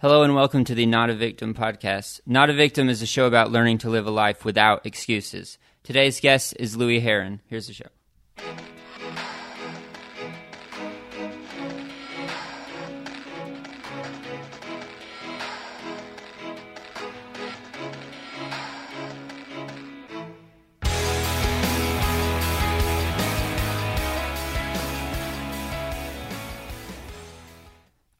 Hello and welcome to the Not a Victim podcast. Not a Victim is a show about learning to live a life without excuses. Today's guest is Louie Herron. Here's the show.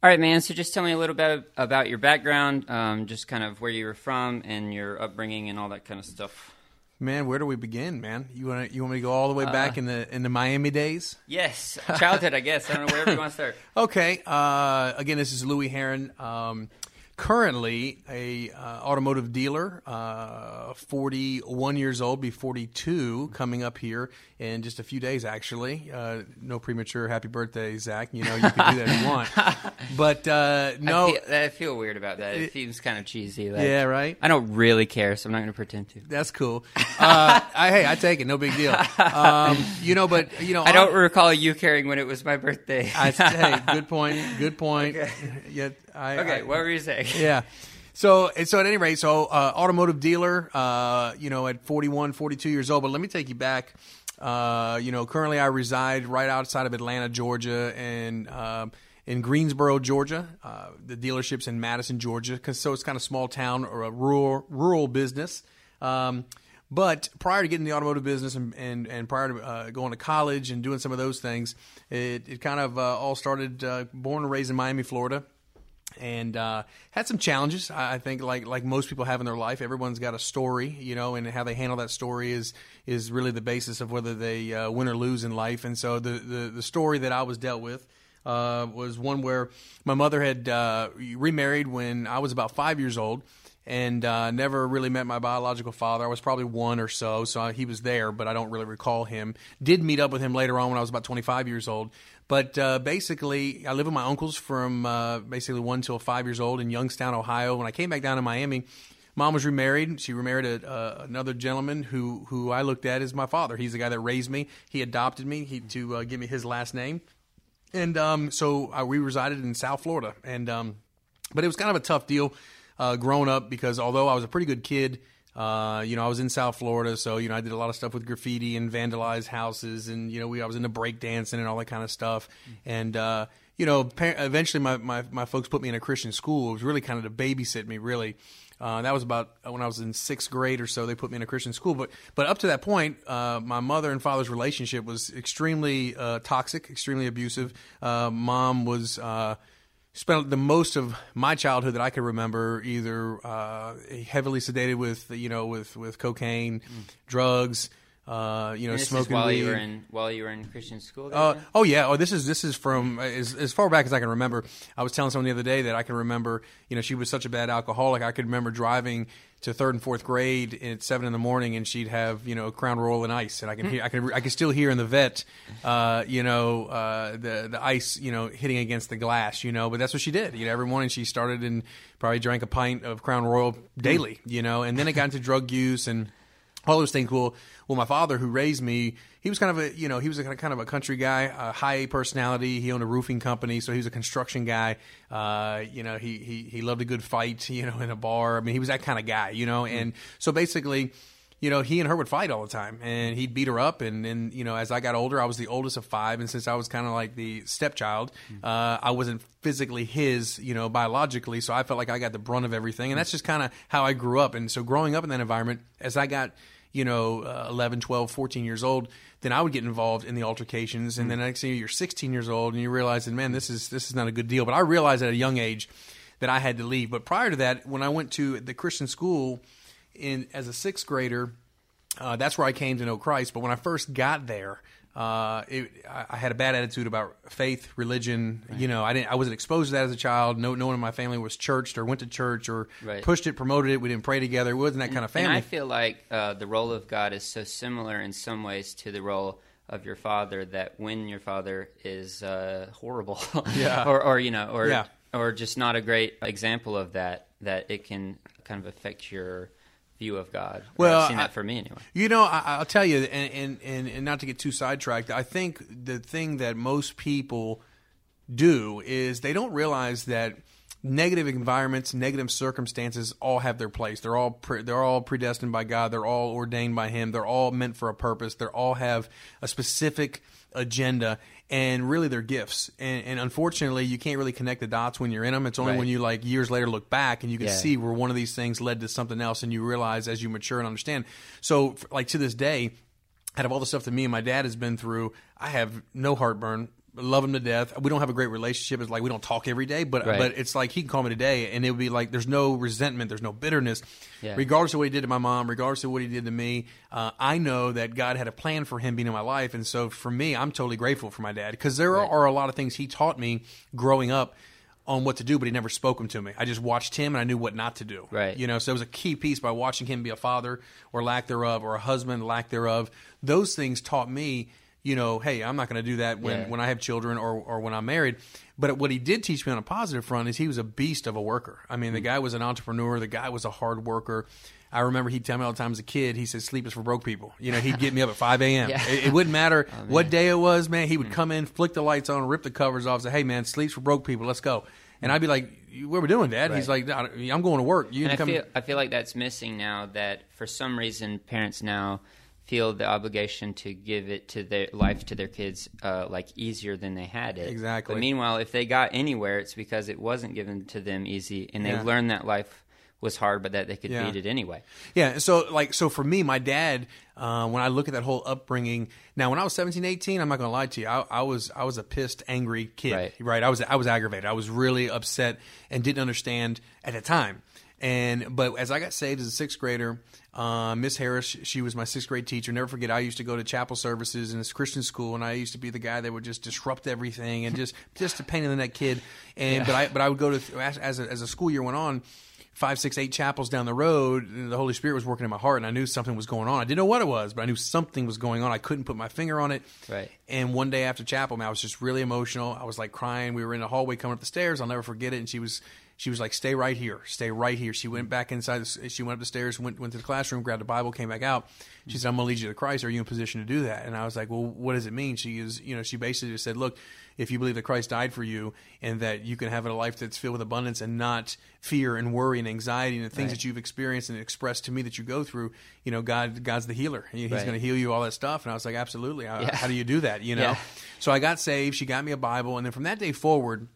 All right, man. So just tell me a little bit about your background, um, just kind of where you were from and your upbringing and all that kind of stuff. Man, where do we begin, man? You want you want me to go all the way back Uh, in the in the Miami days? Yes, childhood, I guess. I don't know wherever you want to start. Okay. Uh, again, this is Louie Herron. Um, currently a uh, automotive dealer. Uh, Forty one years old, be forty two coming up here in just a few days. Actually, uh, no premature happy birthday, Zach. You know you can do that if you want. But uh, no, I feel, I feel weird about that. It seems kind of cheesy. Like, yeah, right. I don't really care, so I'm not going to pretend to. That's cool. Uh, I, hey, I take it. No big deal. Um, you know, but you know, I don't recall you caring when it was my birthday. I, hey, good point. Good point. Yeah, I, okay, I- what were you saying? yeah. So, so at any rate, so uh, automotive dealer, uh, you know, at 41, 42 years old. But let me take you back. Uh, you know, currently I reside right outside of Atlanta, Georgia, and um in Greensboro, Georgia. Uh, the dealership's in Madison, Georgia, 'cause- so it's kind of small town or a rural rural business. Um, but prior to getting the automotive business and, and, and prior to uh, going to college and doing some of those things, it, it kind of uh, all started uh, born and raised in Miami, Florida and uh, had some challenges. I think, like like most people have in their life, everyone's got a story, you know, and how they handle that story is is really the basis of whether they uh, win or lose in life. And so the the, the story that I was dealt with. Uh, was one where my mother had uh, remarried when I was about five years old, and uh, never really met my biological father. I was probably one or so, so he was there, but I don't really recall him. Did meet up with him later on when I was about 25 years old. But uh, basically, I lived with my uncles from uh, basically one till five years old in Youngstown, Ohio. When I came back down to Miami, mom was remarried. She remarried a, uh, another gentleman who who I looked at as my father. He's the guy that raised me. He adopted me he, to uh, give me his last name. And um, so uh, we resided in South Florida, and um, but it was kind of a tough deal uh, growing up because although I was a pretty good kid, uh, you know, I was in South Florida, so you know, I did a lot of stuff with graffiti and vandalized houses, and you know, we I was into breakdancing and all that kind of stuff, and. Uh, you know, par- eventually my, my, my folks put me in a Christian school. It was really kind of to babysit me, really. Uh, that was about when I was in sixth grade or so. They put me in a Christian school, but but up to that point, uh, my mother and father's relationship was extremely uh, toxic, extremely abusive. Uh, mom was uh, spent the most of my childhood that I could remember either uh, heavily sedated with you know with with cocaine, drugs, uh, you know And this smoking while weed. you were in while you were in Christian school. Uh, oh yeah. Oh, this is this is from as, as far back as I can remember. I was telling someone the other day that I can remember. You know, she was such a bad alcoholic. I could remember driving to third and fourth grade at seven in the morning, and she'd have you know Crown Royal and ice, and I can hear, I can I can still hear in the vet, uh, you know, uh, the the ice, you know, hitting against the glass, you know. But that's what she did. You know, every morning she started and probably drank a pint of Crown Royal daily, you know, and then it got into drug use and all those things. Well, well, my father, who raised me, he was kind of a you know he was a kind of a country guy, a high personality. He owned a roofing company, so he was a construction guy. Uh, you know, he he he loved a good fight, you know, in a bar. I mean, he was that kind of guy, you know. And so basically. You know, he and her would fight all the time, and he'd beat her up. And then, you know, as I got older, I was the oldest of five, and since I was kind of like the stepchild, uh, I wasn't physically his, you know, biologically. So I felt like I got the brunt of everything, and that's just kind of how I grew up. And so, growing up in that environment, as I got you know, uh, 11, 12, 14 years old, then I would get involved in the altercations. And then next thing you're 16 years old and you realize that, man, this is, this is not a good deal. But I realized at a young age that I had to leave. But prior to that, when I went to the Christian school in, as a sixth grader, uh, that's where I came to know Christ. But when I first got there, uh, it, I, had a bad attitude about faith, religion. You know, I didn't, I wasn't exposed to that as a child. No, no one in my family was churched or went to church or Right. pushed it, promoted it. We didn't pray together. It wasn't that kind of family. And I feel like uh, the role of God is so similar in some ways to the role of your father that when your father is uh, horrible, Yeah. or, or you know, or Yeah. or just not a great example of that, that it can kind of affect your view of God. Well, I've seen I- that for me anyway. You know, I, I'll tell you, and, and, and, and not to get too sidetracked, I think the thing that most people do is they don't realize that negative environments, negative circumstances all have their place. They're all pre- they're all predestined by God. They're all ordained by Him. They're all meant for a purpose. They all have a specific agenda, and really they're gifts. And, and unfortunately, you can't really connect the dots when you're in them. It's only Right. when you like years later look back and you can Yeah. see where one of these things led to something else, and you realize as you mature and understand. So, like to this day, out of all the stuff that me and my dad has been through, I have no heartburn. Love him to death. We don't have a great relationship. It's like we don't talk every day, but Right. but it's like he can call me today, and it would be like there's no resentment, there's no bitterness, Yeah. regardless of what he did to my mom, regardless of what he did to me. Uh, I know that God had a plan for him being in my life, and so for me, I'm totally grateful for my dad because there are, are a lot of things he taught me growing up on what to do, but he never spoke them to me. I just watched him, and I knew what not to do. Right. You know, so it was a key piece by watching him be a father or lack thereof, or a husband, lack thereof. Those things taught me, you know, hey, I'm not going to do that when, Yeah. when I have children or, or when I'm married. But what he did teach me on a positive front is he was a beast of a worker. I mean, the mm. guy was an entrepreneur. The guy was a hard worker. I remember he'd tell me all the time as a kid, he said, sleep is for broke people. You know, he'd get me up at 5 a.m. Yeah. It, it wouldn't matter oh, what day it was, man. He would mm. come in, flick the lights on, rip the covers off, say, hey, man, sleep's for broke people. Let's go. And I'd be like, what are we doing, Dad? He's like, I'm going to work. You and I come feel I feel like that's missing now. That for some reason parents now feel the obligation to give it to their life to their kids uh, like easier than they had it. Exactly. But meanwhile, if they got anywhere, it's because it wasn't given to them easy, and they Yeah. learned that life was hard, but that they could Yeah. beat it anyway. Yeah, so like so for me, my dad, uh, when I look at that whole upbringing, now when I was 17, 18, I'm not going to lie to you, I, I was I was a pissed, angry kid, Right. I was I was aggravated, I was really upset and didn't understand at the time. And but as I got saved as a sixth grader, uh, Miss Harris, she was my sixth grade teacher. Never forget, I used to go to chapel services in this Christian school, and I used to be the guy that would just disrupt everything and just just a pain in the neck kid. And but I but I would go to as as a, as a school year went on five, six, eight chapels down the road, and the Holy Spirit was working in my heart, and I knew something was going on. I didn't know what it was, but I knew something was going on. I couldn't put my finger on it. Right. And one day after chapel, man, I was just really emotional. I was like crying. We were in the hallway coming up the stairs. I'll never forget it. And she was, she was like, "Stay right here, stay right here." She went mm-hmm. back inside. The, she went up the stairs, went went to the classroom, grabbed the Bible, came back out. She said, "I'm gonna lead you to Christ. Are you in position to do that?" And I was like, "Well, what does it mean?" She is, you know, she basically just said, "Look, if you believe that Christ died for you and that you can have a life that's filled with abundance and not fear and worry and anxiety and the things Right. that you've experienced and expressed to me that you go through, you know, God, God's the healer. He's Right. going to heal you all that stuff." And I was like, "Absolutely. How, Yeah. how do you do that?" You know. Yeah. So I got saved. She got me a Bible, and then from that day forward,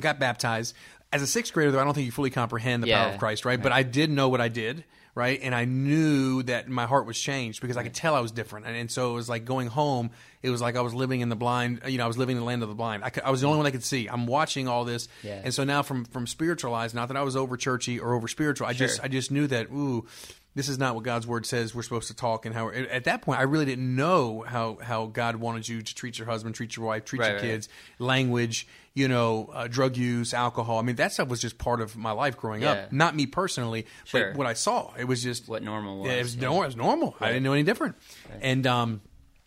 got baptized. As a sixth grader, though, I don't think you fully comprehend the power of Christ, right? But I did know what I did, right? And I knew that my heart was changed because I could tell I was different. And, and so it was like going home. It was like I was living in the blind. You know, I was living in the land of the blind. I, could, I was the only one I could see. I'm watching all this, Yeah. and so now from from spiritual eyes, not that I was over churchy or over spiritual. I just I just knew that ooh. This is not what God's word says we're supposed to talk, and how at that point I really didn't know how how God wanted you to treat your husband, treat your wife, treat Right, your right. kids, language, you know, uh, drug use, alcohol. I mean, that stuff was just part of my life growing Yeah. up. Not me personally, Sure. but what I saw. It was just What normal was. it was, yeah. nor- it was normal. I didn't know any different. And um,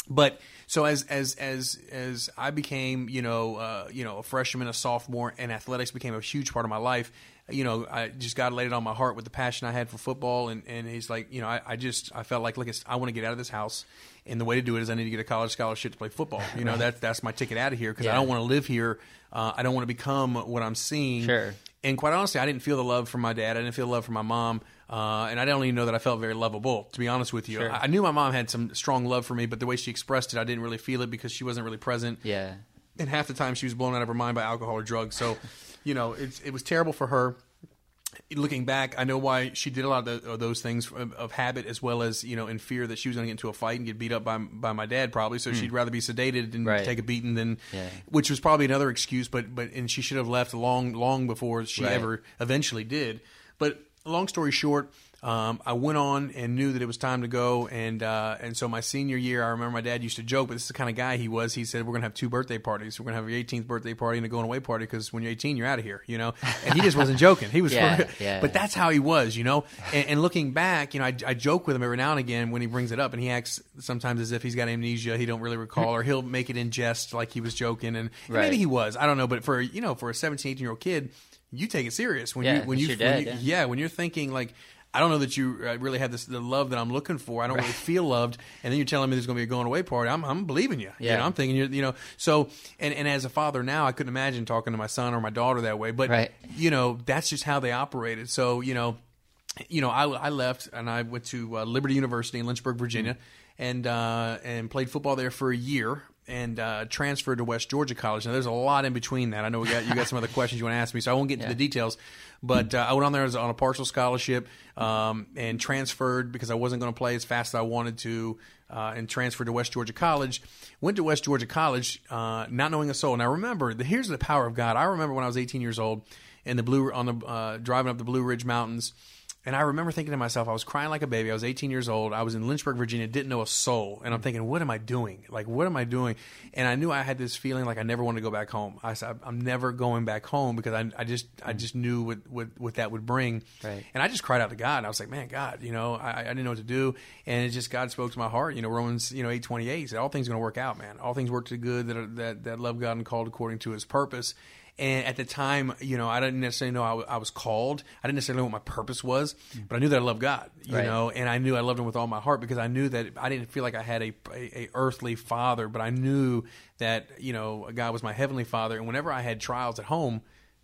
but so as as as as I became, you know, uh, you know, a freshman, a sophomore, and athletics became a huge part of my life. You know, I just God laid it on my heart with the passion I had for football, and, and He's like, you know, I, I just I felt like, look, I want to get out of this house, and the way to do it is I need to get a college scholarship to play football. You know, that's that's my ticket out of here because I don't want to live here. Uh, I don't want to become what I'm seeing. Sure. And quite honestly, I didn't feel the love from my dad. I didn't feel the love from my mom. Uh, and I don't even know that I felt very lovable, to be honest with you. Sure. I, I knew my mom had some strong love for me, but the way she expressed it, I didn't really feel it because she wasn't really present. Yeah. And half the time, she was blown out of her mind by alcohol or drugs. So, you know, it's, it was terrible for her. Looking back, I know why she did a lot of, the, of those things of, of habit, as well as you know, in fear that she was going to get into a fight and get beat up by by my dad, probably. So hmm. she'd rather be sedated and. Right. take a beating than, Yeah. which was probably another excuse. But but and she should have left long long before she Right. ever eventually did. But long story short, um, I went on and knew that it was time to go, and uh, and so my senior year, I remember my dad used to joke, but this is the kind of guy he was. He said, "We're gonna have two birthday parties. We're gonna have your 18th birthday party and a going away party because when you're 18, you're out of here, you know." And he just wasn't joking. He was, Yeah, yeah. but that's how he was, you know. And, and looking back, you know, I, I joke with him every now and again when he brings it up, and he acts sometimes as if he's got amnesia, he don't really recall, or he'll make it in jest like he was joking, and, and Right. maybe he was. I don't know, but for you know, for a 17, 18 year old kid, you take it serious when Yeah, you when you, your when you yeah. yeah, when you're thinking like I don't know that you uh, really have this the love that I'm looking for. I don't really feel loved, and then you're telling me there's going to be a going away party. I'm I'm believing you. You Yeah. know, I'm thinking you you know. So and and as a father now, I couldn't imagine talking to my son or my daughter that way. But Right. you know, that's just how they operated. So you know you know, I, I left and I went to uh, Liberty University in Lynchburg, Virginia, and uh, and played football there for a year. And uh, transferred to West Georgia College. Now, there's a lot in between that. I know we got you got some other questions you want to ask me, so I won't get into the details. But uh, I went on there as on a partial scholarship um, and transferred because I wasn't going to play as fast as I wanted to, uh, and transferred to West Georgia College. Went to West Georgia College, uh, not knowing a soul. Now, remember, the, here's the power of God. I remember when I was 18 years old, and the blue on the uh, driving up the Blue Ridge Mountains. And I remember thinking to myself, I was crying like a baby. I was 18 years old. I was in Lynchburg, Virginia, didn't know a soul. And I'm thinking, what am I doing? Like, what am I doing? And I knew I had this feeling like I never wanted to go back home. I said, I'm never going back home because I, I just, I just knew what, what, what that would bring. Right. And I just cried out to God. And I was like, man, God, you know, I, I didn't know what to do. And it just, God spoke to my heart. You know, Romans, you know, 828 said, all things are going to work out, man. All things work to good that, are, that, that love God and called according to his purpose. And at the time, you know, I didn't necessarily know I, w- I was called. I didn't necessarily know what my purpose was, hmm. but I knew that I loved God, you Right. know, and I knew I loved Him with all my heart because I knew that I didn't feel like I had a, a, a earthly father, but I knew that you know God was my heavenly Father. And whenever I had trials at home,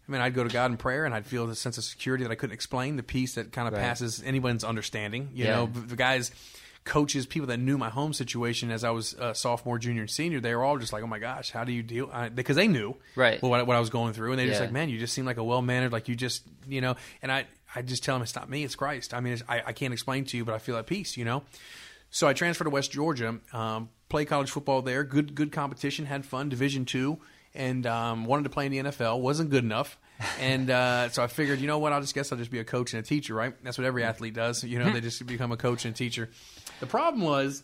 I mean, I'd go to God in prayer, and I'd feel the sense of security that I couldn't explain, the peace that kind of Right. passes anyone's understanding. You Yeah. know, the guys coaches, people that knew my home situation as I was a sophomore, junior, and senior, they were all just like, "Oh my gosh, how do you deal?" Because they knew Right. what, I- what I was going through, and they just like, "Man, you just seem like a well mannered, like you just, you know." And I, I just tell them it's not me, it's Christ. I mean, it's, I, I can't explain to you, but I feel at peace, you know. So I transferred to West Georgia, um, played college football there, good good competition, had fun, Division two, and um, wanted to play in the NFL. wasn't good enough. and uh, so I figured, you know what? I'll just guess I'll just be a coach and a teacher, right? That's what every athlete does. You know, they just become a coach and a teacher. The problem was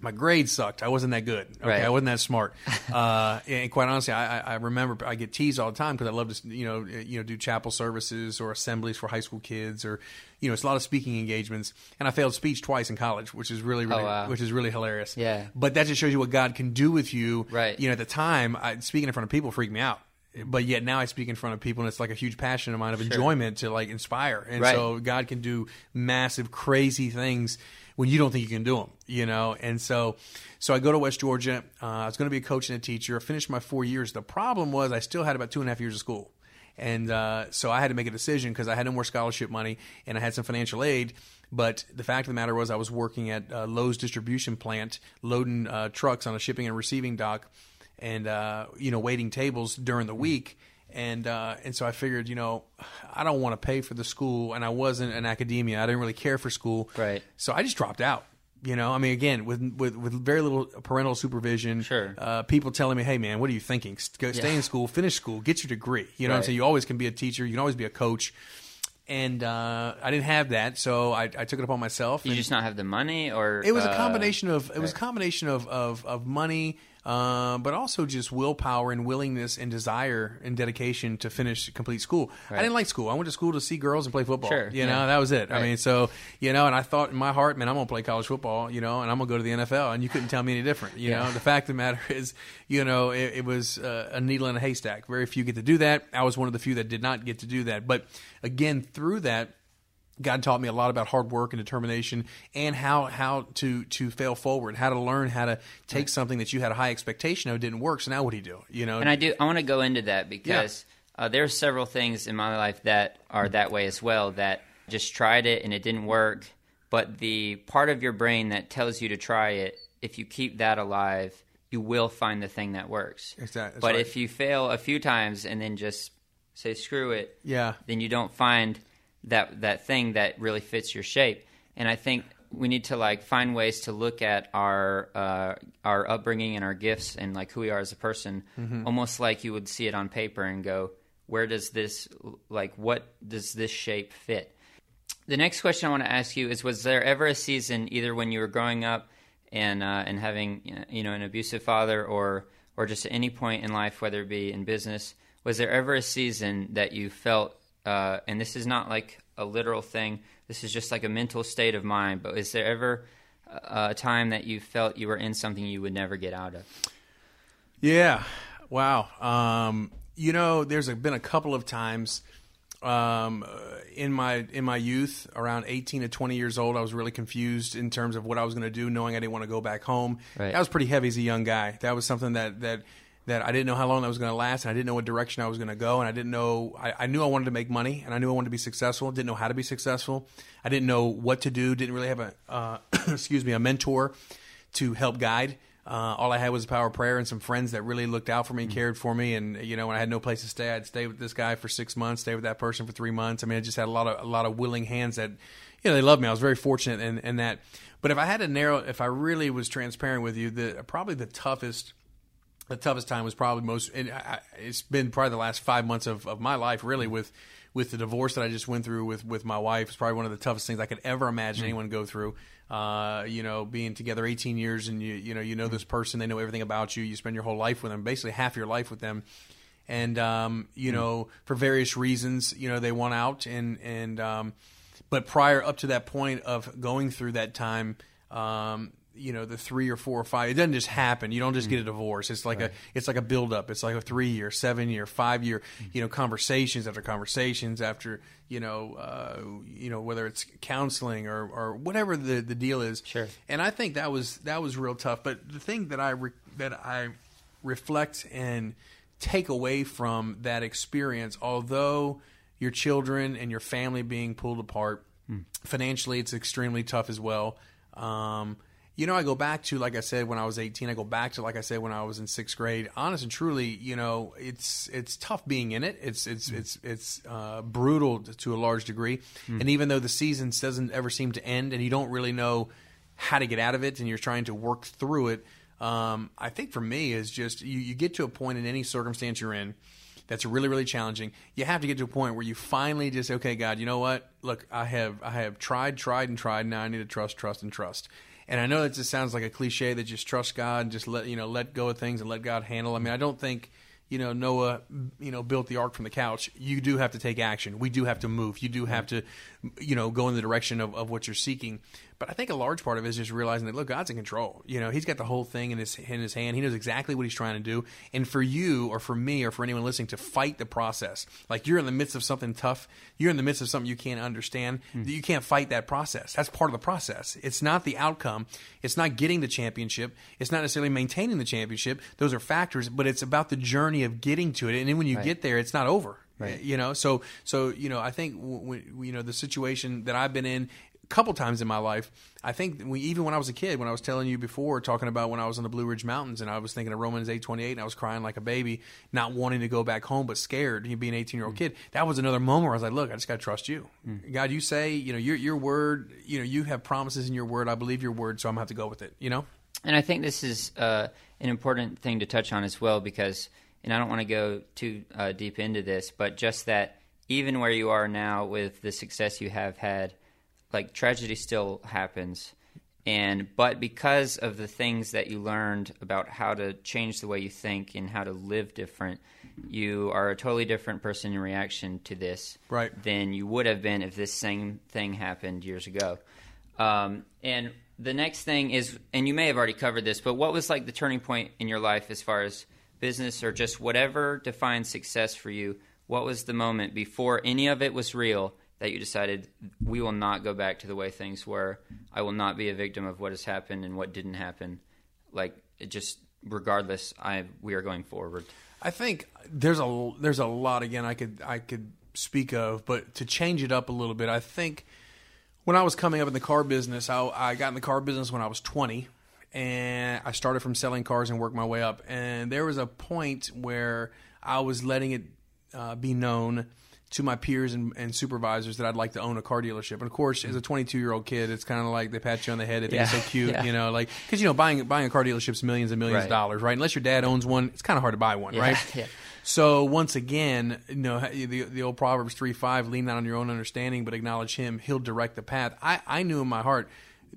my grades sucked. I wasn't that good. Okay, Right. I wasn't that smart. Uh, and quite honestly, I, I remember I get teased all the time because I love to you know you know do chapel services or assemblies for high school kids or you know it's a lot of speaking engagements. And I failed speech twice in college, which is really really Oh, wow. which is really hilarious. Yeah. But that just shows you what God can do with you. Right. You know, at the time, I, speaking in front of people freaked me out. But yet now I speak in front of people, and it's like a huge passion of mine of enjoyment to like inspire. And Right. so God can do massive, crazy things when you don't think you can do them, you know. And so, so I go to West Georgia. Uh, I was going to be a coach and a teacher. I finished my four years. The problem was I still had about two and a half years of school, and uh, so I had to make a decision because I had no more scholarship money and I had some financial aid. But the fact of the matter was, I was working at uh, Lowe's distribution plant, loading uh, trucks on a shipping and receiving dock, and uh, you know, waiting tables during the week and uh, and so I figured, you know, I don't want to pay for the school, and I wasn't in academia. I didn't really care for school, Right. So I just dropped out. You know, I mean, again, with with, with very little parental supervision, Sure. Uh, people telling me, "Hey, man, what are you thinking? Go, stay Yeah. in school, finish school, get your degree." You know, what I'm saying you always can be a teacher, you can always be a coach, and uh, I didn't have that, so I, I took it upon myself. You just not have the money, or it was a uh, combination of it was a combination of of, of money, uh, but also just willpower and willingness and desire and dedication to finish complete school. I didn't like school. I went to school to see girls and play football. Sure, you know that was it. I mean, so you know, and I thought in my heart, man, I'm gonna play college football. You know, and I'm gonna go to the NFL. And you couldn't tell me any different. You Yeah. know, the fact of the matter is, you know, it, it was uh, a needle in a haystack. Very few get to do that. I was one of the few that did not get to do that. But again, through that. God taught me a lot about hard work and determination and how how to to fail forward, how to learn how to take something that you had a high expectation of didn't work. So now what do you do? You know, And I do. I want to go into that because uh, there are several things in my life that are that way as well. That just tried it and it didn't work, but the part of your brain that tells you to try it, if you keep that alive, you will find the thing that works. Exact- that's But right. if you fail a few times and then just say screw it, yeah, then you don't find that that thing that really fits your shape. And I think we need to like find ways to look at our uh, our upbringing and our gifts and like who we are as a person, almost like you would see it on paper and go, where does this like what does this shape fit? The next question I want to ask you is: Was there ever a season, either when you were growing up and uh, and having you know an abusive father, or or just at any point in life, whether it be in business, was there ever a season that you felt? Uh, and this is not like a literal thing. This is just like a mental state of mind. But is there ever a, time that you felt you were in something you would never get out of? yeah, wow. Um, you know, there's a, been a couple of times um, uh, in my in my youth, around eighteen to twenty years old, I was really confused in terms of what I was going to do, knowing I didn't want to go back home. Right. That was pretty heavy as a young guy. That was something that that that I didn't know how long that was going to last, and I didn't know what direction I was going to go, and I didn't know. I, I knew I wanted to make money, and I knew I wanted to be successful. Didn't know how to be successful. I didn't know what to do. Didn't really have a uh, excuse me a mentor to help guide. Uh, all I had was the power of prayer and some friends that really looked out for me and cared for me. And you know, when I had no place to stay, I'd stay with this guy for six months, stay with that person for three months. I mean, I just had a lot of a lot of willing hands that, you know, they loved me. I was very fortunate in, in that. But if I had to narrow, if I really was transparent with you, the probably the toughest the toughest time was probably most and I, it's been probably the last five months of, of my life really with with the divorce that I just went through with with my wife. It's probably one of the toughest things I could ever imagine anyone go through. Uh, you know being together 18 years and you you know you know this person they know everything about you you spend your whole life with them basically half your life with them. And um, you know for various reasons you know they want out and and um, but prior up to that point of going through that time um, you know the three or four or five it doesn't just happen. You don't just get a divorce. It's like a it's like a build up it's like a three year seven year five year you know conversations after conversations after you know uh, you know whether it's counseling or or whatever the the deal is. Sure. and i think that was that was real tough. But the thing that i re- that i reflect and take away from that experience although your children and your family being pulled apart financially it's extremely tough as well. Um, you know, I go back to like I said when I was 18. I go back to like I said when I was in sixth grade. Honest and truly, you know, it's it's tough being in it. It's it's it's it's uh, brutal to a large degree. And even though the season doesn't ever seem to end, and you don't really know how to get out of it, and you're trying to work through it, um, I think for me is just you, you get to a point in any circumstance you're in that's really really challenging you have to get to a point where you finally just okay god you know what look i have i have tried tried and tried now i need to trust trust and trust and i know that just sounds like a cliche that just trust god and just let you know let go of things and let god handle. I mean i don't think you know noah you know built the ark from the couch. You do have to take action. We do have to move. You do have to you know go in the direction of, of what you're seeking. But i think a large part of it is just realizing that look god's in control. You know he's got the whole thing in his in his hand. He knows exactly what he's trying to do. And for you or for me or for anyone listening to fight the process like you're in the midst of something tough you're in the midst of something you can't understand hmm. you can't fight that process. That's part of the process. It's not the outcome. It's not getting the championship. It's not necessarily maintaining the championship. Those are factors but it's about the journey of getting to it. And then when you get there it's not over Right. you know so so you know i think w- w- you know the situation that i've been in a couple times in my life i think we, even when i was a kid when i was telling you before talking about when i was in the blue ridge mountains and i was thinking of romans 8.28 and i was crying like a baby not wanting to go back home but scared you being an 18 year old kid that was another moment where i was like look i just got to trust you. God you say you know your, your word you know you have promises in your word. I believe your word so i'm gonna have to go with it you know? And I think this is uh, an important thing to touch on as well because, and I don't want to go too uh, deep into this, but just that even where you are now with the success you have had, like tragedy still happens. And but because of the things that you learned about how to change the way you think and how to live different, you are a totally different person in reaction to this Right. than you would have been if this same thing happened years ago. Um, and the next thing is, and you may have already covered this, but what was like the turning point in your life as far as business or just whatever defines success for you? What was the moment before any of it was real that you decided we will not go back to the way things were? I will not be a victim of what has happened and what didn't happen. Like it just regardless, I we are going forward. I think there's a there's a lot again I could I could speak of, but to change it up a little bit, I think when I was coming up in the car business, I, I got in the car business when I was 20, and I started from selling cars and worked my way up. And there was a point where I was letting it uh, be known to my peers and, and supervisors that I'd like to own a car dealership. And of course, as a 22 year old kid, it's kind of like they pat you on the head. They think Yeah. it's so cute, Yeah. you know, like because you know buying buying a car dealership's millions and millions of dollars, right? Unless your dad owns one, it's kind of hard to buy one, Yeah, right? So once again, you know the the old Proverbs three five: lean not on your own understanding, but acknowledge Him; He'll direct the path. I, I knew in my heart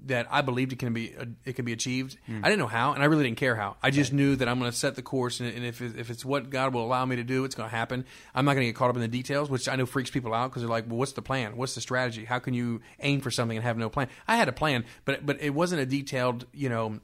that I believed it can be uh, it can be achieved. Hmm. I didn't know how, and I really didn't care how. I just knew that I'm going to set the course, and, and if if it's what God will allow me to do, it's going to happen. I'm not going to get caught up in the details, which I know freaks people out because they're like, "Well, what's the plan? What's the strategy? How can you aim for something and have no plan?" I had a plan, but but it wasn't a detailed, you know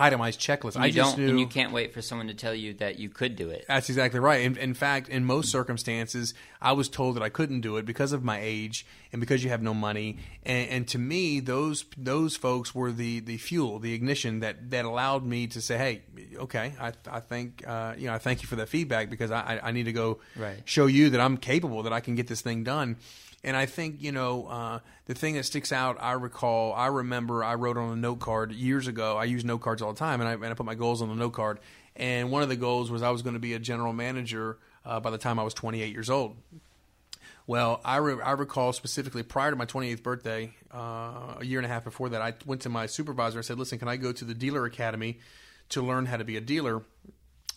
itemized checklist. I just don't, knew and you can't wait for someone to tell you that you could do it. That's exactly right. In, in fact, in most circumstances, I was told that I couldn't do it because of my age and because you have no money. And, and to me, those those folks were the, the fuel, the ignition that, that allowed me to say, "Hey, okay, I, I think uh, you know I thank you for that feedback because I, I need to go Right. show you that I'm capable, that I can get this thing done." And I think you know uh, the thing that sticks out. I recall, I remember, I wrote on a note card years ago. I use note cards all the time, and I, and I put my goals on the note card. And one of the goals was I was going to be a general manager uh, by the time I was 28 years old. Well, I, re- I recall specifically prior to my 28th birthday, uh, a year and a half before that, I went to my supervisor. I said, "Listen, can I go to the dealer academy to learn how to be a dealer?"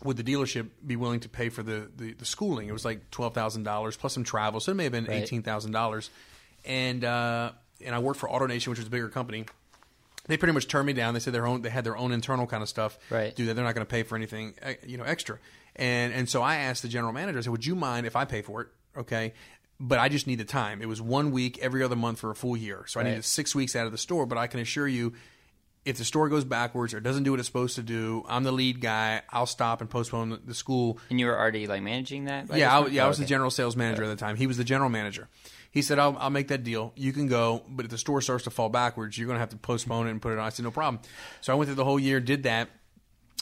Would the dealership be willing to pay for the, the, the schooling? It was like twelve thousand dollars plus some travel, so it may have been Right. eighteen thousand dollars. And uh, and I worked for AutoNation, which was a bigger company. They pretty much turned me down. They said their own they had their own internal kind of stuff. Right. Do that. They're not going to pay for anything, eh, you know, extra. And and so I asked the general manager. I said, "Would you mind if I pay for it?" Okay. But I just need the time. It was one week every other month for a full year, so I Right. needed six weeks out of the store. But I can assure you, if the store goes backwards or doesn't do what it's supposed to do, I'm the lead guy. I'll stop and postpone the- school And you were already like managing that. yeah, I, yeah, I Oh, was the general sales manager at the time. He was the general manager. He said, I'll, "I'll make that deal. You can go, but if the store starts to fall backwards, you're going to have to postpone it and put it on." I said, "No problem." So I went through the whole year, did that,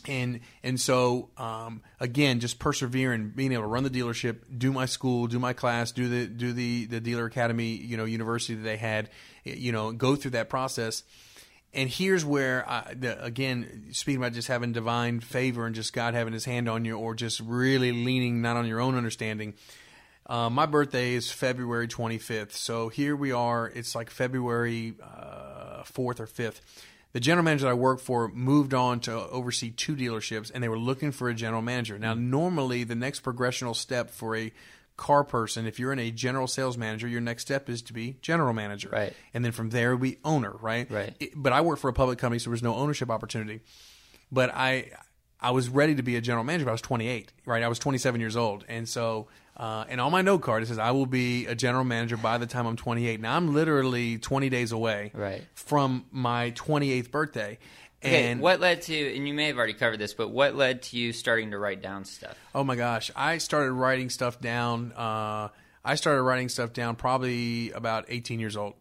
and and so um, again, just persevering, being able to run the dealership, do my school, do my class, do the do the the dealer academy, you know, university that they had, you know, go through that process. And here's where, I, the, again, speaking about just having divine favor and just God having His hand on you, or just really leaning not on your own understanding. Uh, my birthday is February 25th, so here we are. It's like February uh, 4th or 5th. The general manager that I work for moved on to oversee two dealerships, and they were looking for a general manager. Now, normally, the next progressional step for a car person, if you're in a general sales manager, your next step is to be general manager, Right. And then from there, we owner, right? Right. It- but I work for a public company, so there was no ownership opportunity. But I I was ready to be a general manager. But I was 28, right? I was 27 years old, and so uh, and on my note card it says I will be a general manager by the time I'm 28. Now I'm literally 20 days away Right. from my 28th birthday. Okay, And what led to, and you may have already covered this, but what led to you starting to write down stuff? Oh my gosh, I started writing stuff down. Uh, I started writing stuff down probably about 18 years old.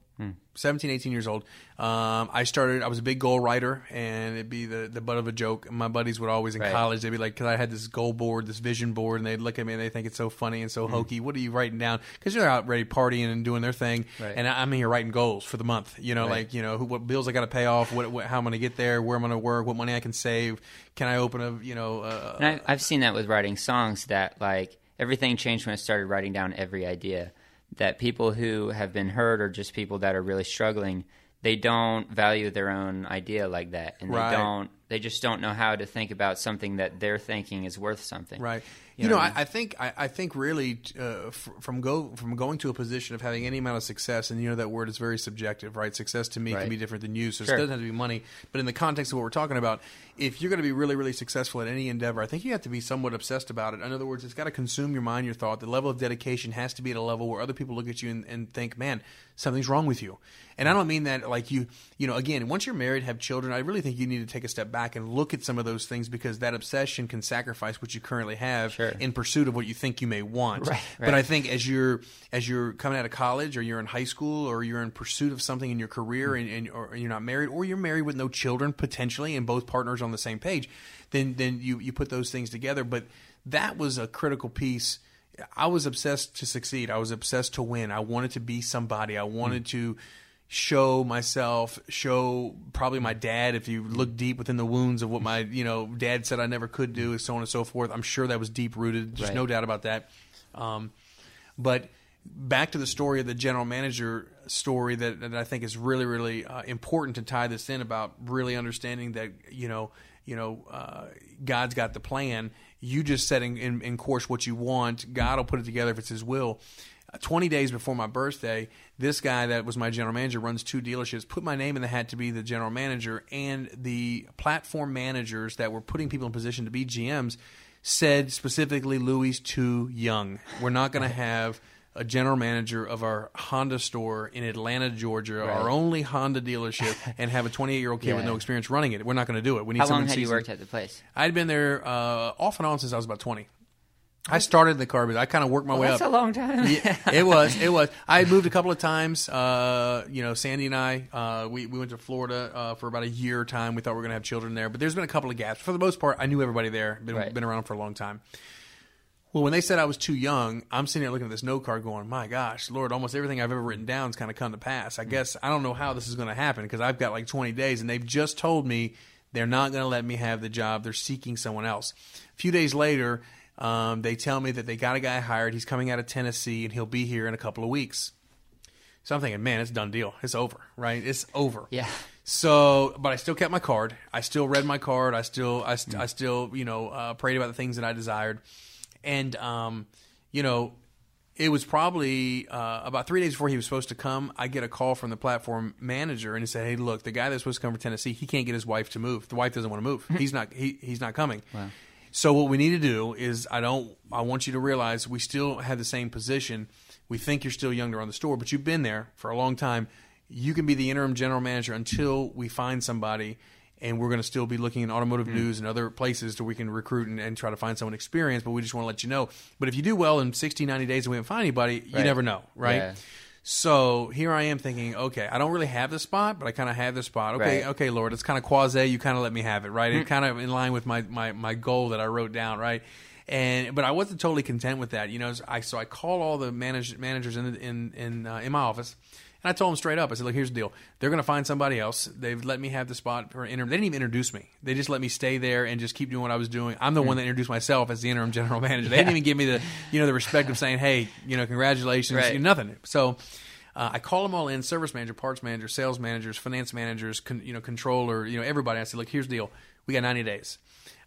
17, 18 years old. Um, I started, I was a big goal writer, and it'd be the, the butt of a joke. My buddies would always in Right. college, they'd be like, because I had this goal board, this vision board, and they'd look at me and they think it's so funny and so hokey. What are you writing down? Because you're out ready partying and doing their thing. Right. And I'm here writing goals for the month. You know, Right. like, you know, who, what bills I got to pay off, what, what, how I'm going to get there, where I'm going to work, what money I can save. Can I open a, you know, uh, And I, I've seen that with writing songs that like everything changed when I started writing down every idea. That people who have been hurt or just people that are really struggling, they don't value their own idea like that, and Right. they don't. They just don't know how to think about something that they're thinking is worth something. Right. You You, know know, I I, I think I, I think really uh, f- from go from going to a position of having any amount of success, and you know that word is very subjective, right? Success to me Right. can be different than you, so Sure. it doesn't have to be money. But in the context of what we're talking about, if you're going to be really, really successful at any endeavor, I think you have to be somewhat obsessed about it. In other words, it's got to consume your mind, your thought. The level of dedication has to be at a level where other people look at you and, and think, "Man, something's wrong with you." And I don't mean that like you, you know, again, once you're married, have children, I really think you need to take a step back and look at some of those things because that obsession can sacrifice what you currently have Sure. in pursuit of what you think you may want. Right, But. I think as you're as you're coming out of college or you're in high school or you're in pursuit of something in your career hmm. and, and or you're not married or you're married with no children potentially and both partners on the same page, then then you you put those things together. But that was a critical piece. I was obsessed to succeed. I was obsessed to win. I wanted to be somebody. I hmm. wanted to show myself, show probably my dad. If you look deep within the wounds of what my you know dad said I never could do, and so on and so forth. I'm sure that was deep rooted. There's Right. no doubt about that. Um, but back to the story of the general manager story that, that I think is really really uh, important to tie this in about really understanding that you know you know uh, God's got the plan. You just setting in, in course what you want. God will put it together if it's His will. Uh, 20 days before my birthday, this guy that was my general manager runs two dealerships, put my name in the hat to be the general manager, and the platform managers that were putting people in position to be GMs said specifically, Louie too young. We're not going to have a general manager of our Honda store in Atlanta, Georgia, Right. our only Honda dealership, and have a 28 year old kid with no experience running it. We're not going to do it. We need How long had you worked at the place? I'd been there uh, off and on since I was about 20. I started in the car, but I kind of worked my way up. That's up. a long time. Yeah, it was. It was. I had moved a couple of times. Uh, you know, Sandy and I, uh, we, we went to Florida uh, for about a year time. We thought we were going to have children there, but there's been a couple of gaps. For the most part, I knew everybody there. Been, Right. been around for a long time. Well, when they said I was too young, I'm sitting there looking at this note card going, my gosh, Lord, almost everything I've ever written down is kind of come to pass. I guess I don't know how this is going to happen because I've got like 20 days and they've just told me they're not going to let me have the job. They're seeking someone else. A few days later, um, they tell me that they got a guy hired. He's coming out of Tennessee and he'll be here in a couple of weeks. So I'm thinking, man, it's done deal. It's over, right? It's over. Yeah. So, but I still kept my card. I still read my card. I still, I, st- I still, you know, uh, prayed about the things that I desired, and um, you know, it was probably uh, about three days before he was supposed to come. I get a call from the platform manager, and he said, "Hey, look, the guy that's supposed to come from Tennessee, he can't get his wife to move. The wife doesn't want to move. he's not. He, he's not coming." So what we need to do is, I don't. I want you to realize we still have the same position. We think you're still younger on the store, but you've been there for a long time. You can be the interim general manager until we find somebody, and we're going to still be looking in automotive mm. news and other places to we can recruit and, and try to find someone experienced. But we just want to let you know. But if you do well in 60, 90 days and we do not find anybody, you never know, right? Yeah. So here I am thinking, okay, I don't really have the spot, but I kind of have the spot. Okay, Right. okay, Lord, it's kind of quasi. You kind of let me have it, right? It's kind of in line with my, my my goal that I wrote down, right? And but I wasn't totally content with that, you know. So I so I called all the manage, managers in in in uh, in my office. And I told them straight up. I said, "Look, here's the deal. They're going to find somebody else. They've let me have the spot for interim. They didn't even introduce me. They just let me stay there and just keep doing what I was doing. I'm the one that introduced myself as the interim general manager. They didn't even give me the, you know, the respect of saying, "Hey, you know, congratulations." Right. Nothing. So uh, I call them all in: service manager, parts manager, sales managers, finance managers, con, you know, controller, you know, everybody. I said, "Look, here's the deal. We got 90 days."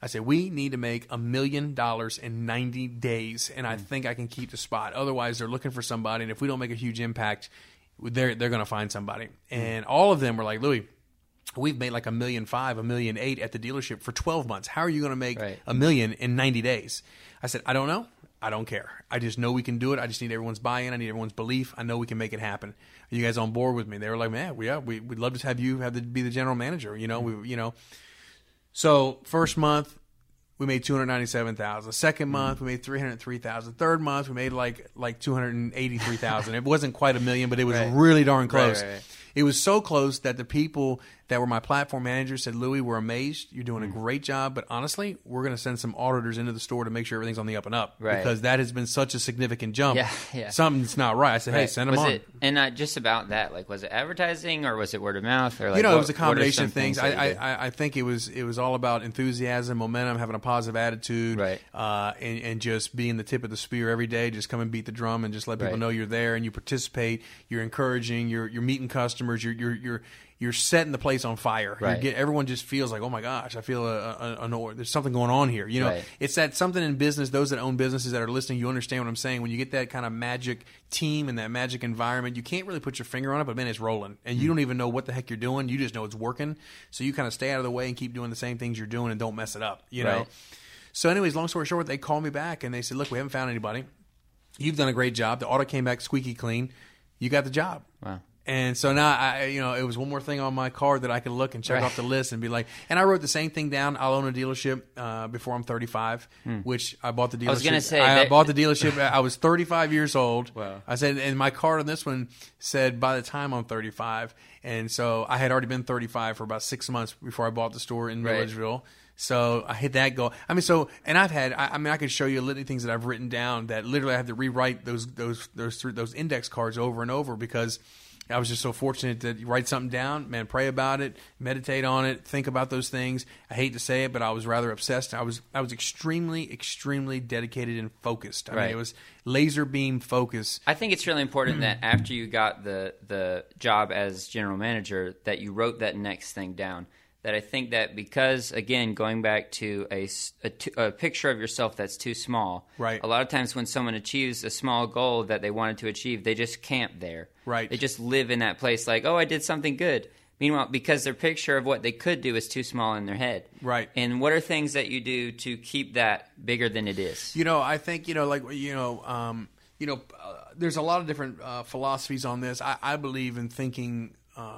I said, we need to make a million dollars in 90 days, and I think I can keep the spot. Otherwise, they're looking for somebody, and if we don't make a huge impact, they're they're going to find somebody. Hmm. And all of them were like, Louie, we've made like a million five, a million eight at the dealership for 12 months. How are you going to make Right. a million in 90 days? I said, I don't know. I don't care. I just know we can do it. I just need everyone's buy-in. I need everyone's belief. I know we can make it happen. Are you guys on board with me? They were like, man, we, yeah, we, we'd love to have you have the, be the general manager. You know, hmm. we, you know, so first month we made two hundred ninety seven thousand. Second hmm. month we made three hundred three thousand. Third month we made like like two hundred eighty three thousand. it wasn't quite a million, but it was Right. really darn close. right, right. It was so close that the people that were my platform managers said, "Louie, we're amazed. You're doing a Mm. great job, but honestly, we're going to send some auditors into the store to make sure everything's on the up and up Right. because that has been such a significant jump. Yeah, yeah. Something's not right." I said, "Hey, Right. send them was on." It, and not just about that. Like, was it advertising or was it word of mouth? Or like, you know, what- it was a combination of things. I. I, I- I think it was it was all about enthusiasm, momentum, having a positive attitude, Right. Uh, and, and just being the tip of the spear every day. Just come and beat the drum and just let people Right. know you're there and you participate. You're encouraging. You're you're meeting customers. You're you're you're you're setting the place on fire. Right. get, everyone just feels like, oh my gosh, I feel a, a, a, there's something going on here. You know, Right. it's that something in business. Those that own businesses that are listening, you understand what I'm saying. When you get that kind of magic team and that magic environment, you can't really put your finger on it, but man, it's rolling, and Hmm. you don't even know what the heck you're doing. You just know it's working. So you kind of stay out of the way and keep doing the same things you're doing, and don't mess it up. You know. So, anyways, long story short, they called me back and they said, "Look, we haven't found anybody. You've done a great job. The auto came back squeaky clean. You got the job." Wow. And so now I, you know, it was one more thing on my card that I could look and check Right. off the list and be like, and I wrote the same thing down. I'll own a dealership uh, before I'm 35, which I bought the dealership. Hmm. was gonna say, I, that- bought the dealership. I was 35 years old. Wow. I said, and my card on this one said by the time I'm 35, and so I had already been 35 for about six months before I bought the store in Right. Milledgeville. So I hit that goal. I mean, so and I've had. I, I mean, I could show you a litany things that I've written down that literally I had to rewrite those those those those index cards over and over because I was just so fortunate to write something down, man, pray about it, meditate on it, think about those things. I hate to say it, but I was rather obsessed. I was I was extremely extremely dedicated and focused. I mean, it was laser beam focus. I think it's really important that after you got the the job as general manager, that you wrote that next thing down. That I think that because again, going back to a a picture of yourself that's too small, Right. A lot of times when someone achieves a small goal that they wanted to achieve, they just camp there, Right. They just live in that place, like, oh, I did something good. Meanwhile, because their picture of what they could do is too small in their head, Right. And what are things that you do to keep that bigger than it is? You know, I think you know, like you know, um, you know, uh, there's a lot of different uh, philosophies on this. I, I believe in thinking uh,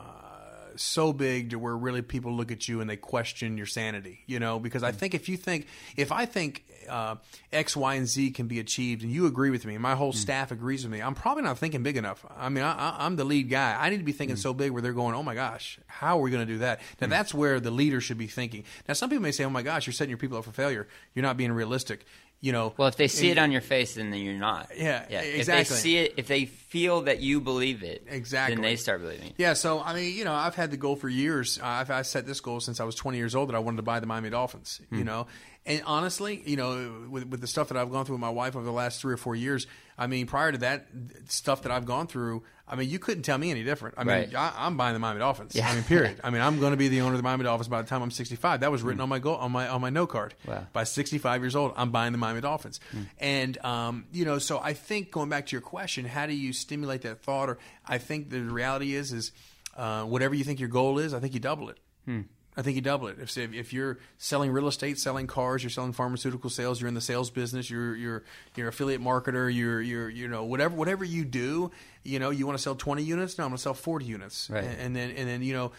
so big to where really people look at you and they question your sanity. You know, because I hmm. think if you think, if I think uh, X, Y, and Z can be achieved, and you agree with me, and my whole hmm. staff agrees with me, I'm probably not thinking big enough. I mean, I, am the lead guy. I need to be thinking hmm. so big where they're going, oh my gosh, how are we going to do that? Now, that's where the leader should be thinking. Now, some people may say, oh my gosh, you're setting your people up for failure. You're not being realistic you know. Well, if they see it on your face, then you're not. Yeah, yeah, exactly. If they see it, if they feel that you believe it, exactly, then they start believing. Yeah. So I mean, you know, I've had the goal for years. I've, I've set this goal since I was 20 years old that I wanted to buy the Miami Dolphins. Hmm. You know, and honestly, you know, with, with the stuff that I've gone through with my wife over the last three or four years, I mean, prior to that stuff that I've gone through, I mean, you couldn't tell me any different. I mean, right. I, am buying the Miami Dolphins. Yeah. I mean, period. I mean, I'm going to be the owner of the Miami Dolphins by the time I'm 65. That was written mm. on my goal on my on my note card. Wow. By 65 years old, I'm buying the Miami Dolphins. Mm. And um, you know, so I think going back to your question, how do you stimulate that thought? Or I think the reality is is uh, whatever you think your goal is, I think you double it. Hmm. I think you double it. If if you're selling real estate, selling cars, you're selling pharmaceutical sales, you're in the sales business, you're you're you're affiliate marketer, you're you're you know whatever whatever you do, you know you want to sell 20 units, no, I'm going to sell 40 units, right. and, and then and then you know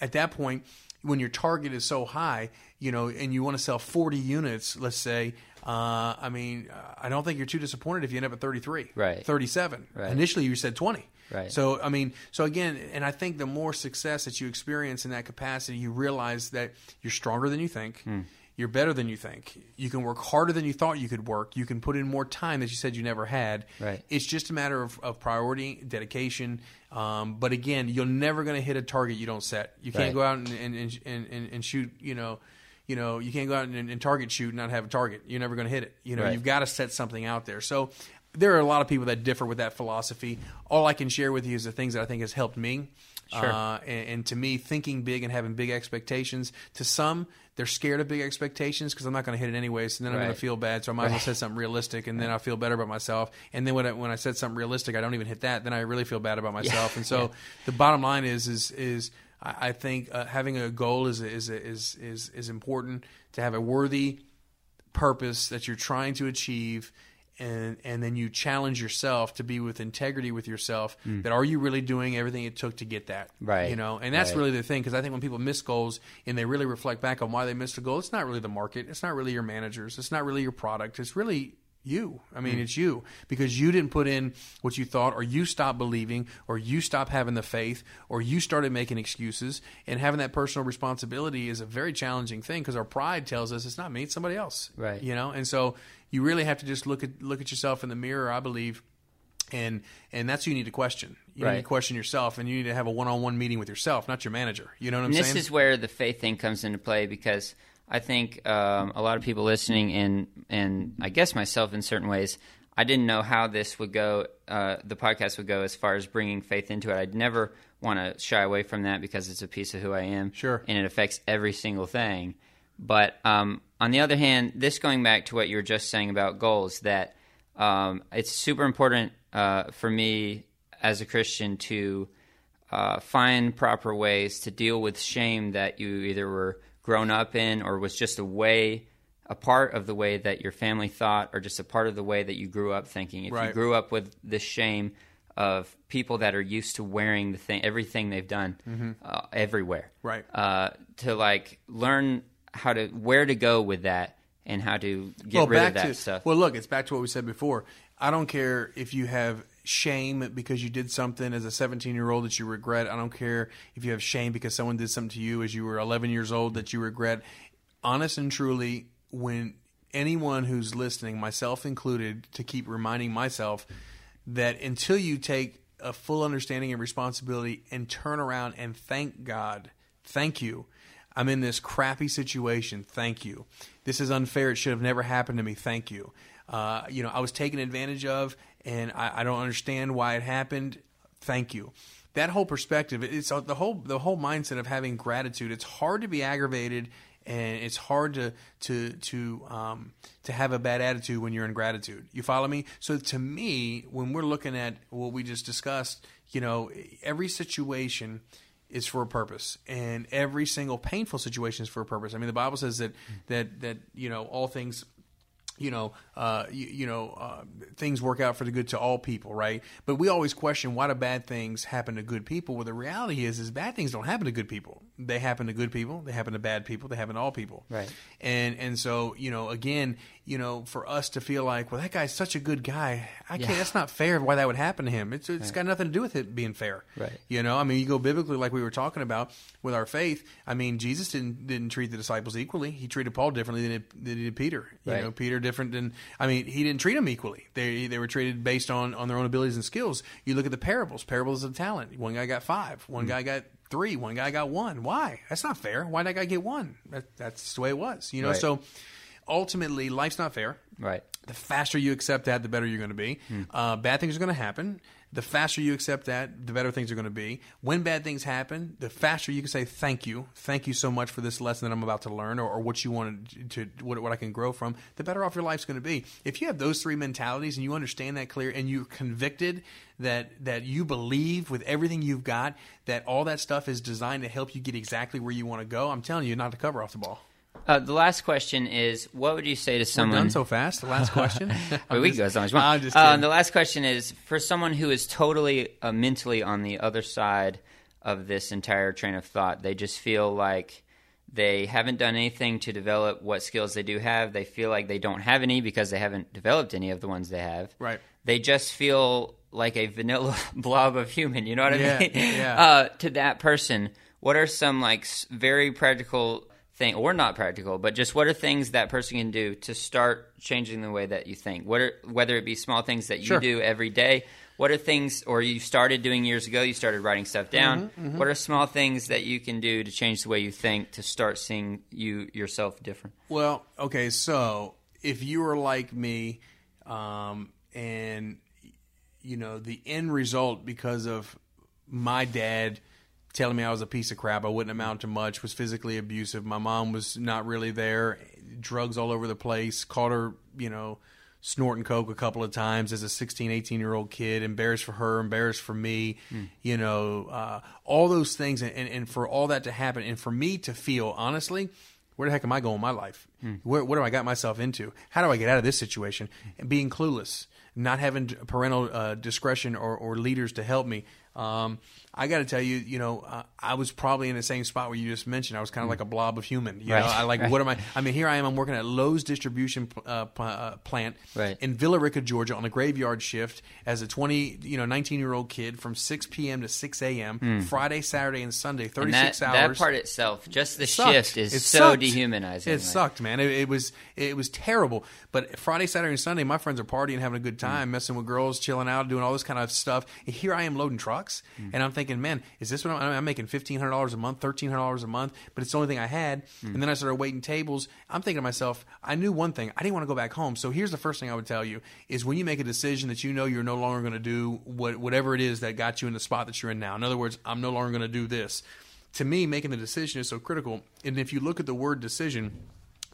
at that point when your target is so high, you know, and you want to sell 40 units, let's say, uh, I mean, I don't think you're too disappointed if you end up at 33, right, 37. Right. Initially, you said 20. Right. So I mean, so again, and I think the more success that you experience in that capacity, you realize that you're stronger than you think. Hmm. You're better than you think. You can work harder than you thought you could work. You can put in more time that you said you never had. Right. It's just a matter of, of priority, dedication. Um, but again, you're never going to hit a target you don't set. You can't right. go out and, and, and, and, and shoot, you know, you know, you can't go out and, and, target shoot and not have a target. You're never going to hit it. You know, right. you've got to set something out there. So there are a lot of people that differ with that philosophy. All I can share with you is the things that I think has helped me. Sure. Uh, and, and, to me, thinking big and having big expectations. To some, they're scared of big expectations because I'm not going to hit it anyway. So then I'm right. going to feel bad. So I might right. as well say something realistic, and then I feel better about myself. And then when I, when I said something realistic, I don't even hit that. Then I really feel bad about myself. Yeah. And so yeah. the bottom line is is is I, I think uh, having a goal is is is is is important to have a worthy purpose that you're trying to achieve and and then you challenge yourself to be with integrity with yourself mm. that are you really doing everything it took to get that right you know and that's right. really the thing because i think when people miss goals and they really reflect back on why they missed a goal it's not really the market it's not really your managers it's not really your product it's really you. I mean, mm. it's you because you didn't put in what you thought, or you stopped believing, or you stopped having the faith, or you started making excuses. And having that personal responsibility is a very challenging thing because our pride tells us it's not me, it's somebody else. Right. You know, and so you really have to just look at look at yourself in the mirror. I believe. And and that's who you need to question. You right. need to question yourself, and you need to have a one-on-one meeting with yourself, not your manager. You know what I'm and saying? This is where the faith thing comes into play because I think um, a lot of people listening, and and I guess myself in certain ways, I didn't know how this would go. Uh, the podcast would go as far as bringing faith into it. I'd never want to shy away from that because it's a piece of who I am. Sure, and it affects every single thing. But um, on the other hand, this going back to what you were just saying about goals, that um, it's super important uh, for me as a Christian to uh, find proper ways to deal with shame that you either were grown up in or was just a way a part of the way that your family thought or just a part of the way that you grew up thinking. If right. you grew up with the shame of people that are used to wearing the thing everything they've done mm-hmm. uh, everywhere. Right. Uh, to like learn how to where to go with that and how to get well, rid of that to, stuff. well look it's back to what we said before. I don't care if you have shame because you did something as a 17 year old that you regret. I don't care if you have shame because someone did something to you as you were 11 years old that you regret. Honest and truly, when anyone who's listening, myself included, to keep reminding myself that until you take a full understanding and responsibility and turn around and thank God, thank you. I'm in this crappy situation. Thank you. This is unfair. It should have never happened to me. Thank you. Uh, you know, I was taken advantage of and I, I don't understand why it happened. Thank you. That whole perspective it's uh, the whole the whole mindset of having gratitude it's hard to be aggravated and it's hard to to to um, to have a bad attitude when you're in gratitude. You follow me? So to me when we're looking at what we just discussed you know every situation is for a purpose and every single painful situation is for a purpose. I mean the bible says that that that you know all things you know, uh, you, you know, uh, things work out for the good to all people, right? But we always question why do bad things happen to good people? Well, the reality is, is bad things don't happen to good people. They happen to good people. They happen to bad people. They happen to all people. Right. And and so you know, again, you know, for us to feel like, well, that guy's such a good guy. I can't. Yeah. That's not fair. Why that would happen to him? It's it's got nothing to do with it being fair. Right. You know, I mean, you go biblically, like we were talking about with our faith. I mean, Jesus didn't didn't treat the disciples equally. He treated Paul differently than, it, than he did Peter. You Right. know, Peter different than. I mean, he didn't treat them equally. They they were treated based on on their own abilities and skills. You look at the parables. Parables of talent. One guy got five. One hmm. guy got three. One guy got one. Why? That's not fair. Why did that guy get one? That, that's the way it was. You know. Right. So ultimately, life's not fair Right. the faster you accept that, the better you're going to be. Uh, bad things are going to happen. The faster you accept that, the better things are going to be. When bad things happen, the faster you can say thank you, thank you so much for this lesson that I'm about to learn, or, or what you wanted to, what, what I can grow from. The better off your life's going to be. If you have those three mentalities and you understand that clear, and you're convicted that that you believe with everything you've got that all that stuff is designed to help you get exactly where you want to go, I'm telling you, not to cover off the ball. Uh, the last question is: What would you say to We're someone? done so fast. The last question. Well, we can go as long as you want. The last question is for someone who is totally uh, mentally on the other side of this entire train of thought. They just feel like they haven't done anything to develop what skills they do have. They feel like they don't have any because they haven't developed any of the ones they have. Right. They just feel like a vanilla blob of human. You know what Yeah, I mean? yeah. Uh, to that person, what are some like very practical thing or not practical, but just what are things that person can do to start changing the way that you think? What are whether it be small things that you Sure. do every day, what are things or you started doing years ago, you started writing stuff down. Mm-hmm, What are small things that you can do to change the way you think to start seeing you yourself different? Well, okay, so if you are like me, um, and you know the end result because of my dad telling me I was a piece of crap, I wouldn't amount to much, was physically abusive. My mom was not really there, drugs all over the place. Caught her, you know, snorting coke a couple of times as a 16, 18 year old kid. Embarrassed for her, embarrassed for me. You know, uh, all those things, and, and, and for all that to happen, and for me to feel honestly where the heck am I going in my life? Where, what have I got myself into? How do I get out of this situation? And being clueless, not having parental uh, discretion or, or leaders to help me. Um, I got to tell you, you know, uh, I was probably in the same spot where you just mentioned. I was kind of like a blob of human. You Right, know, I like right. what am I? I mean, here I am. I'm working at Lowe's distribution uh, p- uh, plant Right. in Villa Rica, Georgia, on a graveyard shift as a 20, you know, 19 year old kid from 6 p.m. to 6 a.m. Friday, Saturday, and Sunday, Hmm. And 36 hours. that part itself, just the sucked. shift is It so sucked. dehumanizing. It Like, sucked, man. It, it was it was terrible. But Friday, Saturday, and Sunday, my friends are partying, having a good time, messing with girls, chilling out, doing all this kind of stuff. And here I am loading trucks, and I'm thinking, man, is this what I'm, I'm making? Fifteen hundred dollars a month, thirteen hundred dollars a month, but it's the only thing I had. Hmm. And then I started waiting tables. I'm thinking to myself, I knew one thing: I didn't want to go back home. So here's the first thing I would tell you: is when you make a decision that you know you're no longer going to do what whatever it is that got you in the spot that you're in now. In other words, I'm no longer going to do this to me, making the decision is so critical. And if you look at the word decision,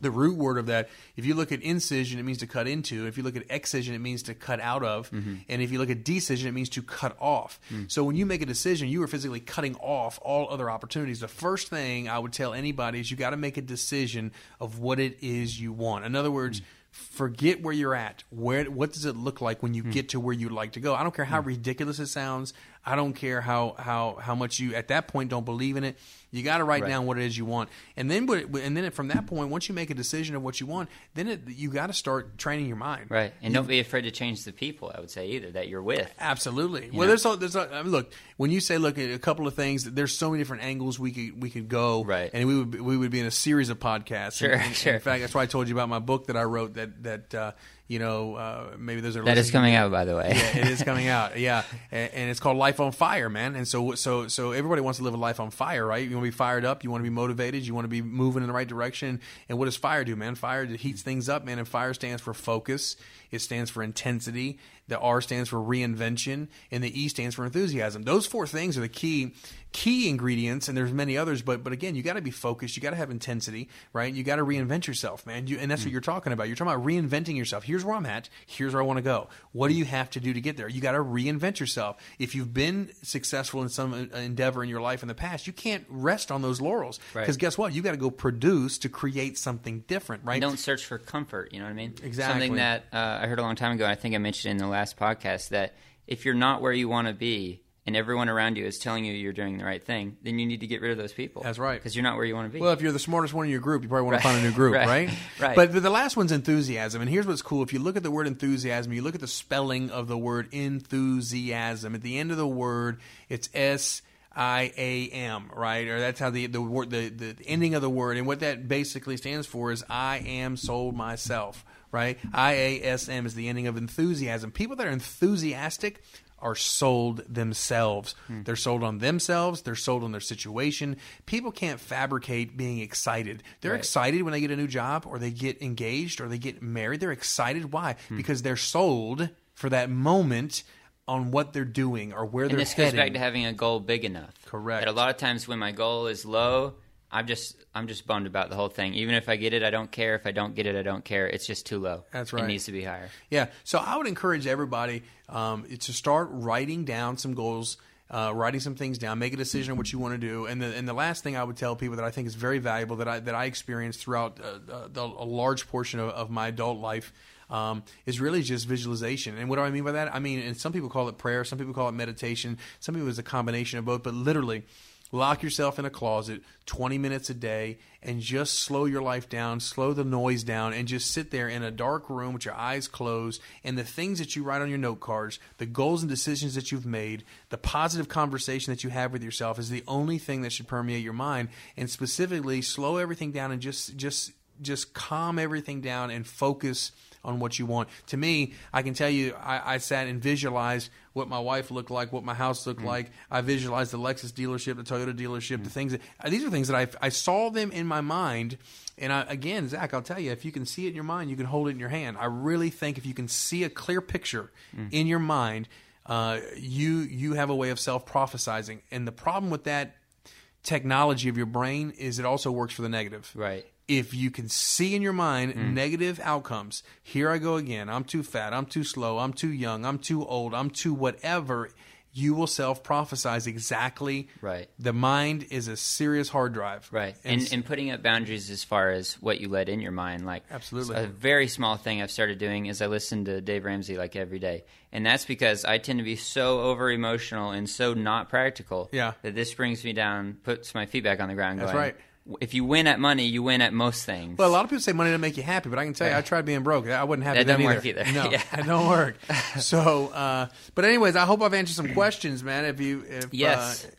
the root word of that, if you look at incision, it means to cut into. If you look at excision, it means to cut out of. Mm-hmm. And if you look at decision, it means to cut off. Mm. So when you make a decision, you are physically cutting off all other opportunities. The first thing I would tell anybody is you got to make a decision of what it is you want. In other words, mm. forget where you're at. Where what does it look like when you mm. get to where you'd like to go? I don't care how ridiculous it sounds. I don't care how how how much you at that point don't believe in it. You got to write Right. down what it is you want, and then and then from that point, once you make a decision of what you want, then it, you got to start training your mind. Right. And don't be afraid to change the people, I would say, either, that you're with. Absolutely. well, know? there's a, there's a, I mean, look when you say look at a couple of things. There's so many different angles we could we could go. Right. And we would we would be in a series of podcasts. Sure, And- and sure. In fact, that's why I told you about my book that I wrote. That that uh, you know uh, maybe those are That is coming out, by the way. yeah, it is coming out. Yeah, and, and it's called Life on Fire, man. And so, so, so everybody wants to live a life on fire, right? You want to be fired up. You want to be motivated. You want to be moving in the right direction. And what does fire do, man? Fire heats things up, man. And fire stands for focus. It stands for intensity. The R stands for reinvention, and the E stands for enthusiasm. Those four things are the key key ingredients, and there's many others. But but again, you got to be focused. You got to have intensity, right? You got to reinvent yourself, man. You, and that's what you're talking about. You're talking about reinventing yourself. Here's where I'm at. Here's where I want to go. What do you have to do to get there? You got to reinvent yourself. If you've been successful in some uh, endeavor in your life in the past, you can't rest on those laurels Right. because guess what? You got to go produce to create something different, right? don't search for comfort. You know what I mean? Exactly. Something that uh, I heard a long time ago. And I think I mentioned in the last podcast that if you're not where you want to be, and everyone around you is telling you you're doing the right thing, then you need to get rid of those people. That's right. Because you're not where you want to be. Well, if you're the smartest one in your group, you probably want Right. to find a new group, Right. right? Right. But, but the last one's enthusiasm, and here's what's cool: if you look at the word enthusiasm, you look at the spelling of the word enthusiasm. At the end of the word, it's S. I A M, right? Or that's how the the word the, the ending of the word, and what that basically stands for is I am sold myself, right? I A S M is the ending of enthusiasm. People that are enthusiastic are sold themselves. Hmm. They're sold on themselves. They're sold on their situation. People can't fabricate being excited. They're Right. excited when they get a new job or they get engaged or they get married. They're excited. Why? Hmm. Because they're sold for that moment on what they're doing or where and they're going. this goes back to having a goal big enough. Correct. That a lot of times when my goal is low, I'm just I'm just bummed about the whole thing. Even if I get it, I don't care. If I don't get it, I don't care. It's just too low. That's right. It needs to be higher. Yeah. So I would encourage everybody um, to start writing down some goals, uh, writing some things down, make a decision on what you want to do. And the and the last thing I would tell people that I think is very valuable that I that I experienced throughout uh, the, a large portion of, of my adult life. Um, is really just visualization, and what do I mean by that? I mean, and some people call it prayer, some people call it meditation, some people it's a combination of both. But literally, lock yourself in a closet 20 minutes a day and just slow your life down slow the noise down and just sit there in a dark room with your eyes closed. And the things that you write on your note cards the goals and decisions that you've made the positive conversation that you have with yourself is the only thing that should permeate your mind. And specifically slow everything down and just just just calm everything down and focus on what you want. To me, I can tell you, I, I sat and visualized what my wife looked like, what my house looked like. I visualized the Lexus dealership, the Toyota dealership, the things that uh, these are things that I I saw them in my mind. And I, again, Zach, I'll tell you, if you can see it in your mind, you can hold it in your hand. I really think if you can see a clear picture in your mind, uh, you you have a way of self prophesizing. And the problem with that technology of your brain is it also works for the negative Right. If you can see in your mind Mm. negative outcomes, here I go again. I'm too fat. I'm too slow. I'm too young. I'm too old. I'm too whatever. You will self prophesize exactly. Right. The mind is a serious hard drive. Right. And, And, and putting up boundaries as far as what you let in your mind. Like, Absolutely. A very small thing I've started doing is I listen to Dave Ramsey like every day. And that's because I tend to be so over emotional and so not practical. Yeah. That this brings me down, puts my feet back on the ground. That's going, right. If you win at money, you win at most things. well, a lot of people say money doesn't make you happy, but I can tell you, I tried being broke. I wouldn't have That doesn't work either. No, Yeah. it don't work. So, uh, but anyways, I hope I've answered some questions, man. If you, if yes. uh,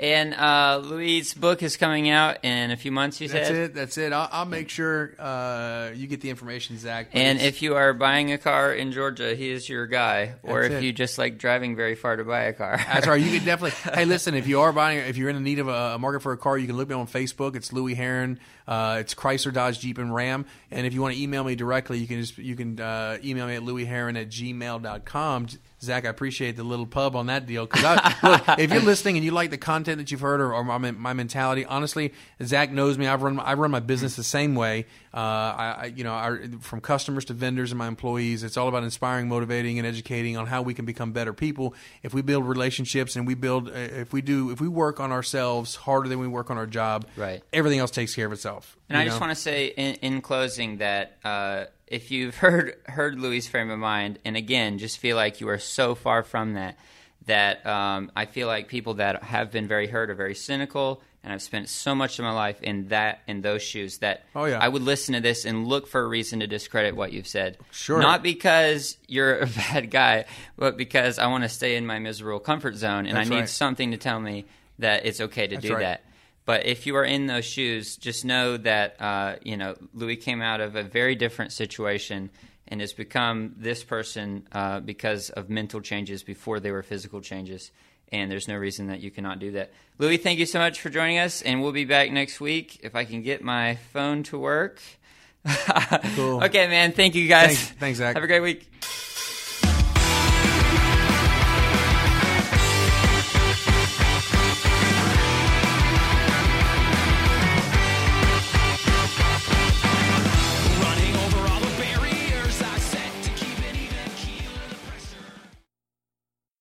and uh, Louie's book is coming out in a few months, you that's said? That's it. That's it. I'll, I'll make sure uh, you get the information, Zach. And if you are buying a car in Georgia, he is your guy. Or That's if it. you just like driving very far to buy a car. That's right. You can definitely. hey, listen. If you are buying, if you're in the need of a, a market for a car, you can look me on Facebook. It's Louie Herron. Uh, it's Chrysler, Dodge, Jeep, and Ram. And if you want to email me directly, you can just you can uh, email me at louisheron at gmail.com. Zach, I appreciate the little pub on that deal. Because if you're listening and you like the content that you've heard or, or my, my mentality, honestly, Zach knows me. I've run I run my business the same way. Uh, I, I you know I, from customers to vendors and my employees, it's all about inspiring, motivating, and educating on how we can become better people. If we build relationships and we build, uh, if we do, if we work on ourselves harder than we work on our job, Right. Everything else takes care of itself. And you I just want to say in, in closing that uh, if you've heard heard Louie's frame of mind, and again, just feel like you are so far from that, that um, I feel like people that have been very hurt are very cynical, and I've spent so much of my life in that in those shoes that Oh, yeah. I would listen to this and look for a reason to discredit what you've said. Sure. Not because you're a bad guy, but because I want to stay in my miserable comfort zone, and That's I need right. something to tell me that it's okay to That's do right. that. But if you are in those shoes, just know that uh, you know Louie came out of a very different situation and has become this person uh, because of mental changes before they were physical changes. And there's no reason that you cannot do that. Louie, thank you so much for joining us, and we'll be back next week if I can get my phone to work. Cool. Okay, man. Thank you guys. Thanks- thanks, Zach. Have a great week.